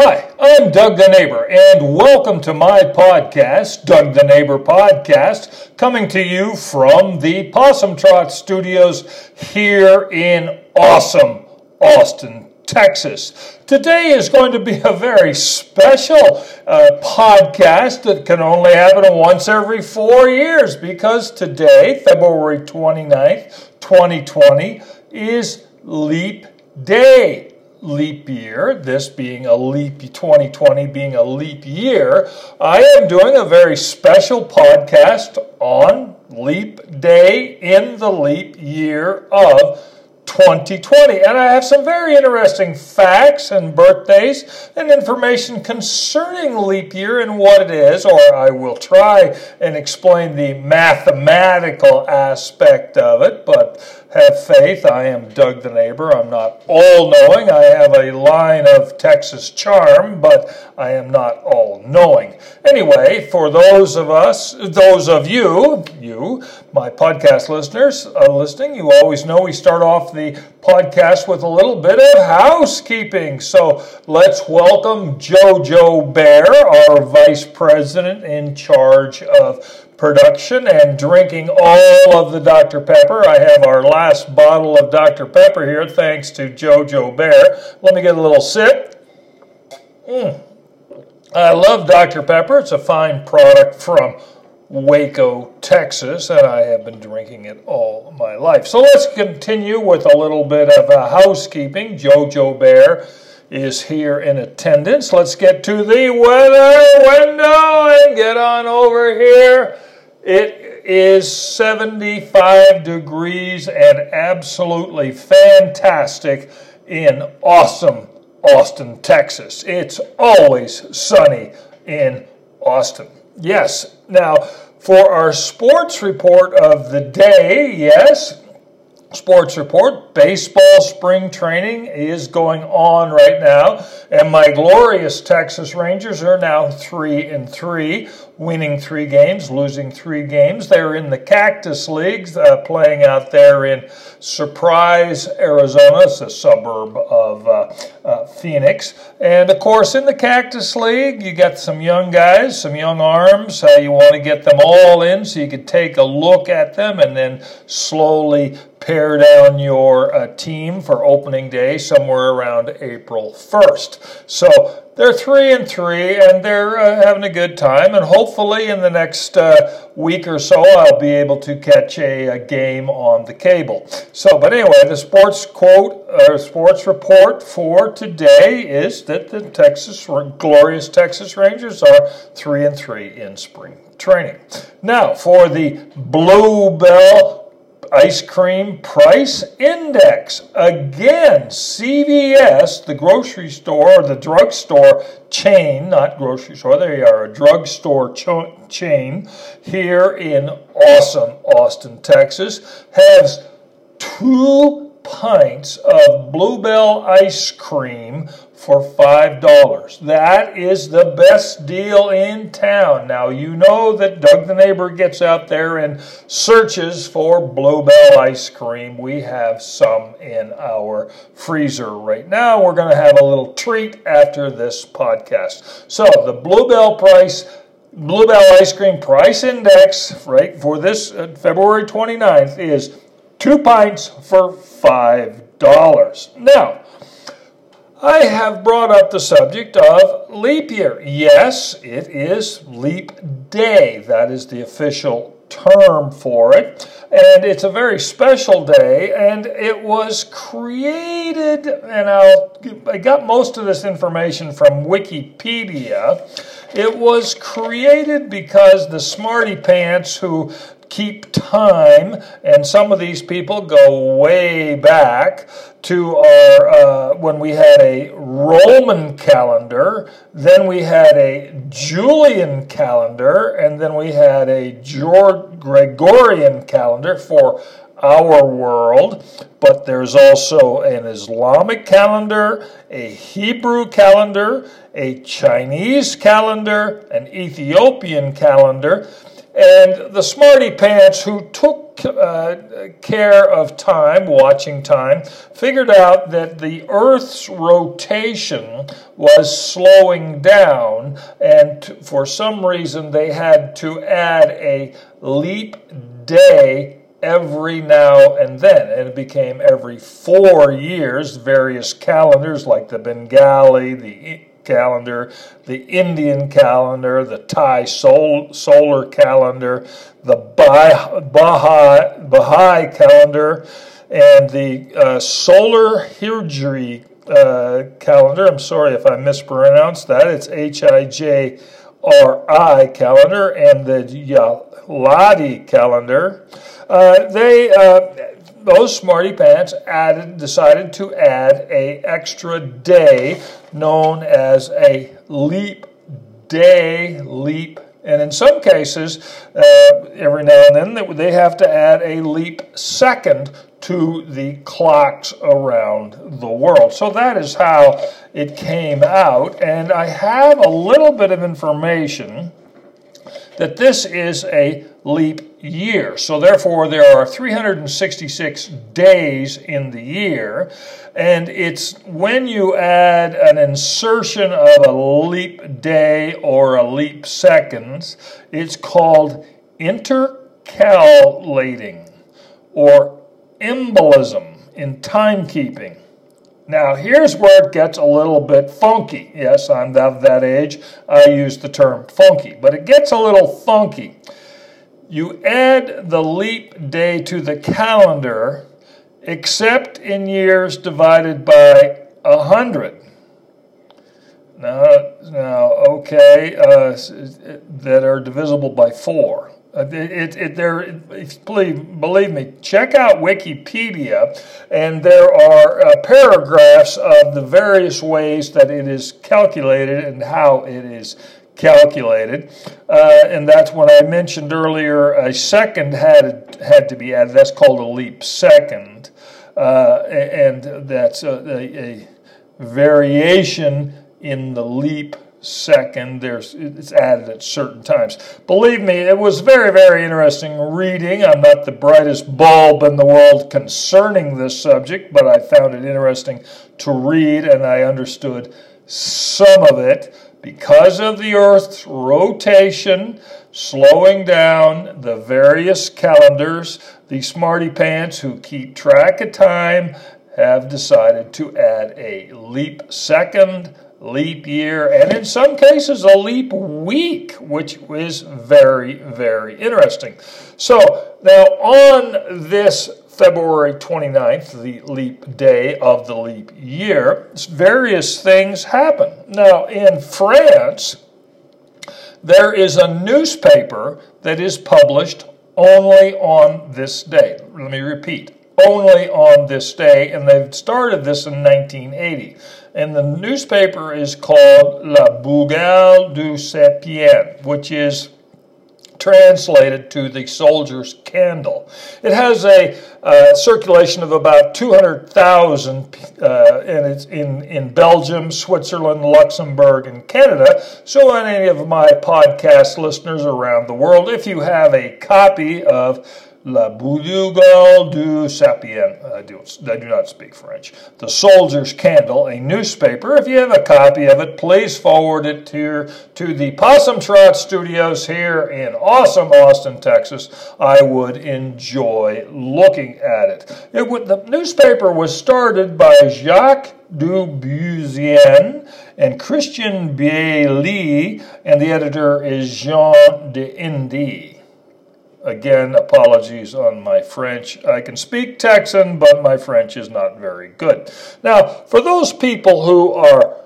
Hi, I'm Doug the Neighbor, and welcome to my podcast, Doug the Neighbor Podcast, coming to you from the Possum Trot Studios here in awesome Austin, Texas. Today is going to be a very special uh, podcast that can only happen once every four years because today, February 29th, 2020, is Leap Day leap year, this being a leap 2020 being a leap year, I am doing a very special podcast on leap day in the leap year of 2020. And I have some very interesting facts and birthdays and information concerning leap year and what it is, or I will try and explain the mathematical aspect of it, but have faith. I am Doug the neighbor. I'm not all knowing. I have a line of Texas charm, but I am not all knowing. Anyway, for those of us, those of you, you, my podcast listeners uh, listening, you always know we start off the podcast with a little bit of housekeeping. So let's welcome JoJo Bear, our vice president in charge of production and drinking all of the Dr. Pepper. I have our last bottle of Dr. Pepper here, thanks to JoJo Bear. Let me get a little sip. Mm. I love Dr. Pepper. It's a fine product from Waco, Texas, and I have been drinking it all my life. So let's continue with a little bit of housekeeping. JoJo Bear is here in attendance. Let's get to the weather window and get on over here it is 75 degrees and absolutely fantastic in awesome Austin, Texas. It's always sunny in Austin. Yes, now for our sports report of the day, yes, sports report. Baseball spring training is going on right now, and my glorious Texas Rangers are now three and three, winning three games, losing three games. They're in the Cactus Leagues, uh, playing out there in Surprise, Arizona. It's a suburb of uh, uh, Phoenix, and of course, in the Cactus League, you got some young guys, some young arms. You want to get them all in so you could take a look at them and then slowly pare down your uh, team for opening day somewhere around April 1st. So they're three and three, and they're uh, having a good time. And hopefully, in the next uh, week or so, I'll be able to catch a, a, game on the cable. So, but anyway, the sports quote or uh, sports report for today is that the Texas glorious Texas Rangers are three and three in spring training. Now, for the Bluebell ice cream price index. Again, CVS, the grocery store, or the drugstore chain, not grocery store, they are a drugstore ch- chain here in awesome Austin, Texas, has two pints of Bluebell ice cream for $5. That is the best deal in town. Now, you know that Doug the Neighbor gets out there and searches for Bluebell ice cream. We have some in our freezer right now. We're going to have a little treat after this podcast. So, the Bluebell price. Bluebell ice cream price index, right, for this uh, February 29th is two pints for $5. Now, I have brought up the subject of leap year. Yes, it is leap day. That is the official term for it. And it's a very special day, and it was created, and I'll, I got most of this information from Wikipedia. It was created because the smarty pants who keep time, and some of these people go way back to our uh, when we had a Roman calendar, then we had a Julian calendar, and then we had a George Gregorian calendar for our world, but there's also an Islamic calendar, a Hebrew calendar, a Chinese calendar, an Ethiopian calendar And the smarty pants who took uh, care of time, watching time, figured out that the Earth's rotation was slowing down, and for some reason they had to add a leap day every now and then. And it became every four years, various calendars like the Bengali, the calendar, the Indian calendar, the Thai sol- solar calendar, the Baha'i, Baha'i calendar, and the uh, solar Hijri uh, calendar. I'm sorry if I mispronounced that. It's H I J R I calendar, and the Yaladi calendar. Uh, they uh, those smarty pants added decided to add a extra day known as a leap day leap. And in some cases uh, every now and then they have to add a leap second to the clocks around the world. So that is how it came out. And i have a little bit of information that this is a leap year. So, therefore, there are 366 days in the year, and it's when you add an insertion of a leap day or a leap seconds, it's called intercalating or embolism in timekeeping. Now, here's where it gets a little bit funky. Yes, I'm of that age. I use the term funky, but it gets a little funky. You add the leap day to the calendar, except in years divided by a hundred. Now, now, okay, uh, that are divisible by four. Uh, it, it, there, believe, believe me, check out Wikipedia, and there are uh, paragraphs of the various ways that it is calculated and how it is calculated. Uh, and that's when I mentioned earlier a second had, had to be added. That's called a leap second. Uh, and that's a, a, a variation in the leap second. There's it's added at certain times. Believe me, it was very very interesting reading. I'm not the brightest bulb in the world concerning this subject, but I found it interesting to read, and I understood some of it because of the Earth's rotation slowing down the various calendars. The smarty pants who keep track of time have decided to add a leap second leap year, and in some cases a leap week, which is very, very interesting. So now on this February 29th, the leap day of the leap year, various things happen. Now in France, there is a newspaper that is published only on this day. Let me repeat only on this day, and they've started this in 1980 and the newspaper is called La Bougie du Sapeur, which is translated to the soldier's candle. It has a uh, circulation of about 200,000 uh, in, in Belgium, Switzerland, Luxembourg, and Canada. So, any of my podcast listeners around the world, if you have a copy of La Bougie du Sapeur. I do, I do not speak French. The Soldier's Candle, a newspaper. If you have a copy of it, please forward it to, your, to the Possum Trot Studios here in awesome Austin, Texas. I would enjoy looking at it. it would, the newspaper was started by Jacques Dubuisien and Christian Bailly, and the editor is Jean de Indy. Again, apologies on my French. I can speak Texan, but my French is not very good. Now, for those people who are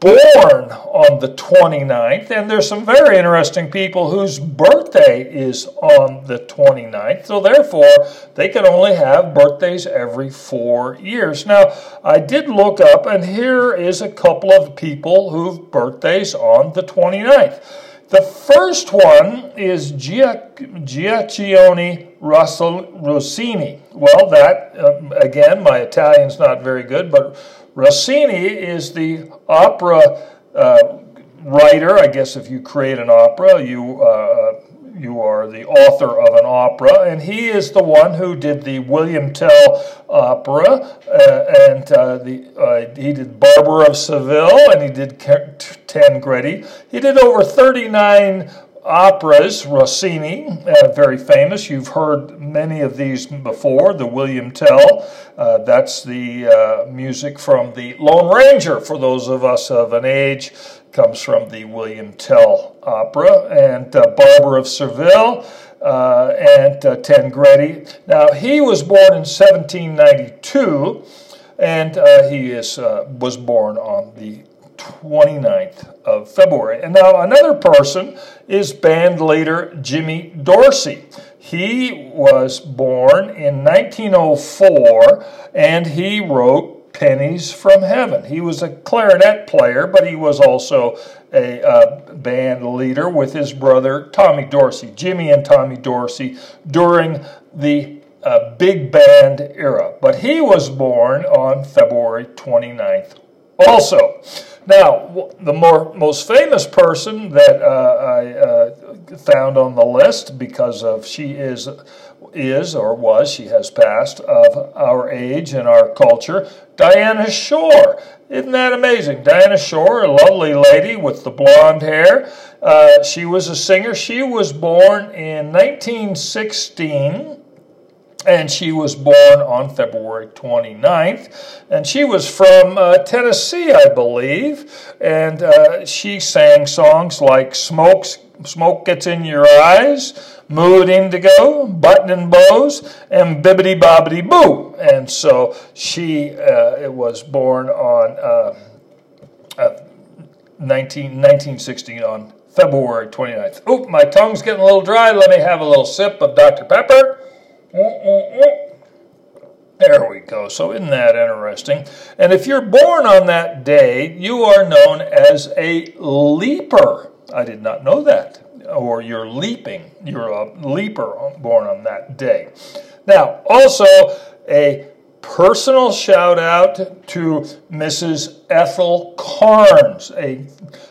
born on the 29th, and there's some very interesting people whose birthday is on the 29th, so therefore they can only have birthdays every four years. Now, I did look up, and here is a couple of people whose birthdays on the 29th. The first one is Gioacchino Rossini. Well, that, uh, again, my Italian's not very good, but Rossini is the opera uh, writer. I guess if you create an opera, you, uh, you are the author of an opera, and he is the one who did the William Tell opera, uh, and uh, the uh, he did Barber of Seville, and he did Tancredi. He did over 39 operas, Rossini, uh, very famous. You've heard many of these before. The William Tell, uh, that's the uh, music from the Lone Ranger. For those of us of an age, comes from the William Tell opera and uh, Barber of Seville. Uh, and uh, Tancredi. Now, he was born in 1792, and he is was born on the 29th of February. And now another person is band leader Jimmy Dorsey. He was born in 1904 and he wrote Pennies from Heaven. He was a clarinet player, but he was also a uh, band leader with his brother Tommy Dorsey, Jimmy and Tommy Dorsey, during the uh, big band era. But he was born on February 29th also. Now, the more most famous person that uh, I uh, found on the list, because of she is is or was she has passed of our age and our culture, Dinah Shore. Isn't that amazing? Dinah Shore, a lovely lady with the blonde hair. Uh, she was a singer. She was born in 1916 and she was born on February 29th. And she was from uh, Tennessee, I believe, and uh, she sang songs like Smokes, Smoke Gets in Your Eyes, Mood Indigo, Button and Bows, and Bibbidi Bobbidi Boo. And so she uh, was born on 19, uh, 1916 on February 29th. Oop, my tongue's getting a little dry. Let me have a little sip of Dr. Pepper. There we go. So, isn't that interesting? And if you're born on that day, you are known as a leaper. I did not know that. Or you're leaping. You're a leaper born on that day. Now, also a personal shout out to Mrs. Ethel Carnes, a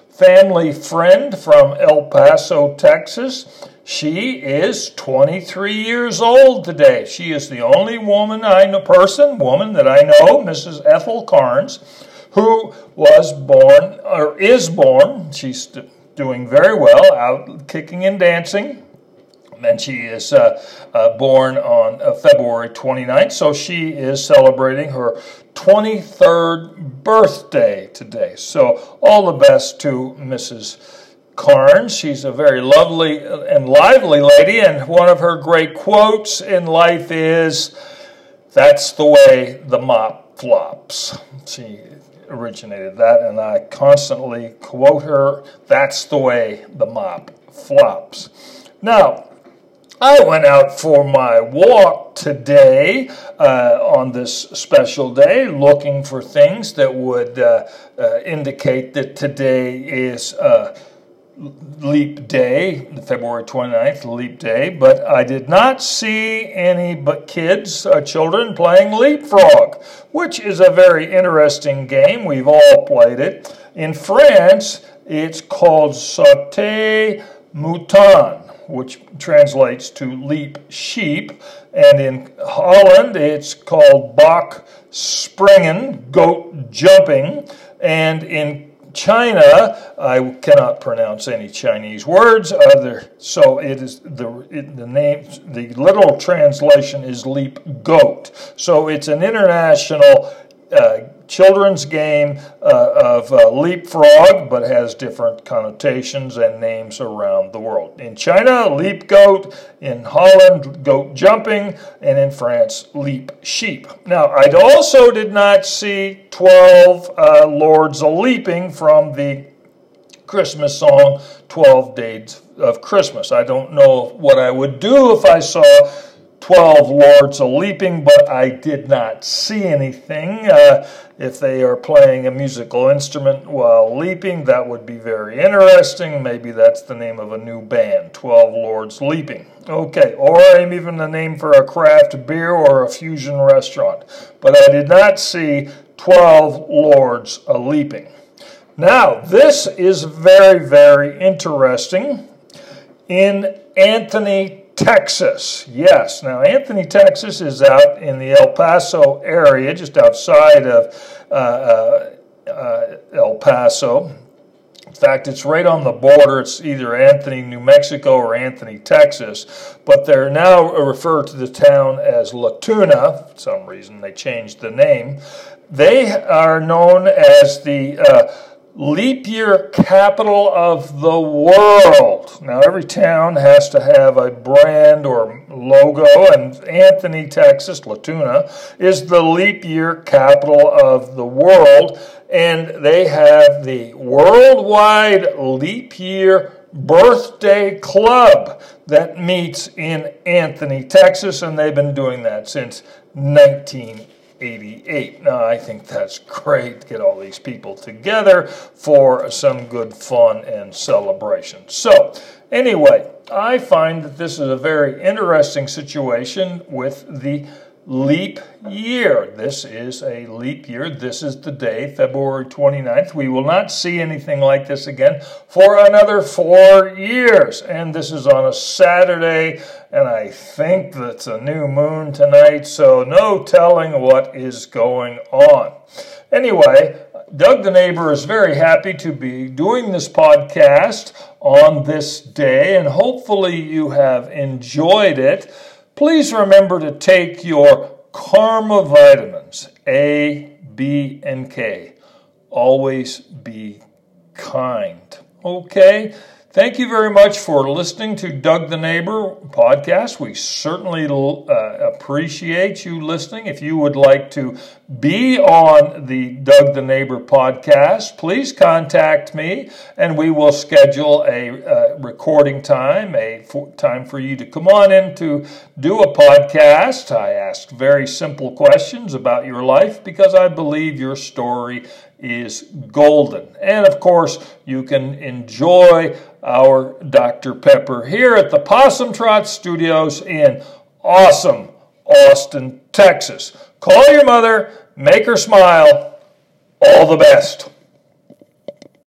family friend from El Paso, Texas. She is 23 years old today. She is the only woman I know, person, woman that I know, Mrs. Ethel Carnes, who was born or is born. She's doing very well, out kicking and dancing. And she is uh, uh, born on uh, February 29th, so she is celebrating her 23rd birthday today. So, all the best to Mrs. Carnes. She's a very lovely and lively lady, and one of her great quotes in life is, That's the way the mop flops. She originated that, and I constantly quote her, That's the way the mop flops. Now, I went out for my walk today uh, on this special day looking for things that would uh, uh, indicate that today is uh, leap day, February 29th, leap day, but I did not see any but kids, uh, children playing leapfrog, which is a very interesting game. We've all played it. In France, it's called sauté mouton, which translates to leap sheep, and in Holland, it's called bok springen, goat jumping, and in China, I cannot pronounce any Chinese words other, so it is the it, the name the literal translation is leap goat. So it's an international uh, children's game uh, of uh, leapfrog, but has different connotations and names around the world. In China, leap goat. In Holland, goat jumping. And in France, leap sheep. Now, I also did not see 12 uh, Lords a Leaping from the Christmas song, 12 Days of Christmas. I don't know what I would do if I saw 12 lords a leaping, but I did not see anything. Uh, if they are playing a musical instrument while leaping, that would be very interesting. Maybe that's the name of a new band, 12 Lords Leaping. Okay, or even the name for a craft beer or a fusion restaurant. But I did not see 12 Lords a Leaping. Now, this is very, very interesting. in Anthony, Texas. Yes, now Anthony, Texas is out in the El Paso area, just outside of uh, uh, uh, El Paso. In fact, it's right on the border. It's either Anthony, New Mexico or Anthony, Texas. But they're now referred to the town as La Tuna. For some reason, they changed the name. They are known as the uh, leap year capital of the world. Now, every town has to have a brand or logo, and Anthony, Texas, La Tuna, is the leap year capital of the world, and they have the Worldwide Leap Year Birthday Club that meets in Anthony, Texas, and they've been doing that since 19. 88. Now, I think that's great to get all these people together for some good fun and celebration. So, anyway, I find that this is a very interesting situation with the leap year. This is a leap year. This is the day, February 29th. We will not see anything like this again for another four years. And this is on a Saturday, and I think that's a new moon tonight, so no telling what is going on. Anyway, Doug the neighbor is very happy to be doing this podcast on this day, and hopefully you have enjoyed it. Please remember to take your Karma vitamins A, B, and K. Always be kind. Okay? Thank you very much for listening to Doug the Neighbor podcast. We certainly uh, appreciate you listening. If you would like to be on the Doug the Neighbor podcast, please contact me and we will schedule a uh, recording time, a for, time for you to come on in to do a podcast. I ask very simple questions about your life because I believe your story is golden. And of course, you can enjoy our Dr. Pepper here at the Possum Trot Studios in awesome Austin, Texas. Call your mother, make her smile. All the best.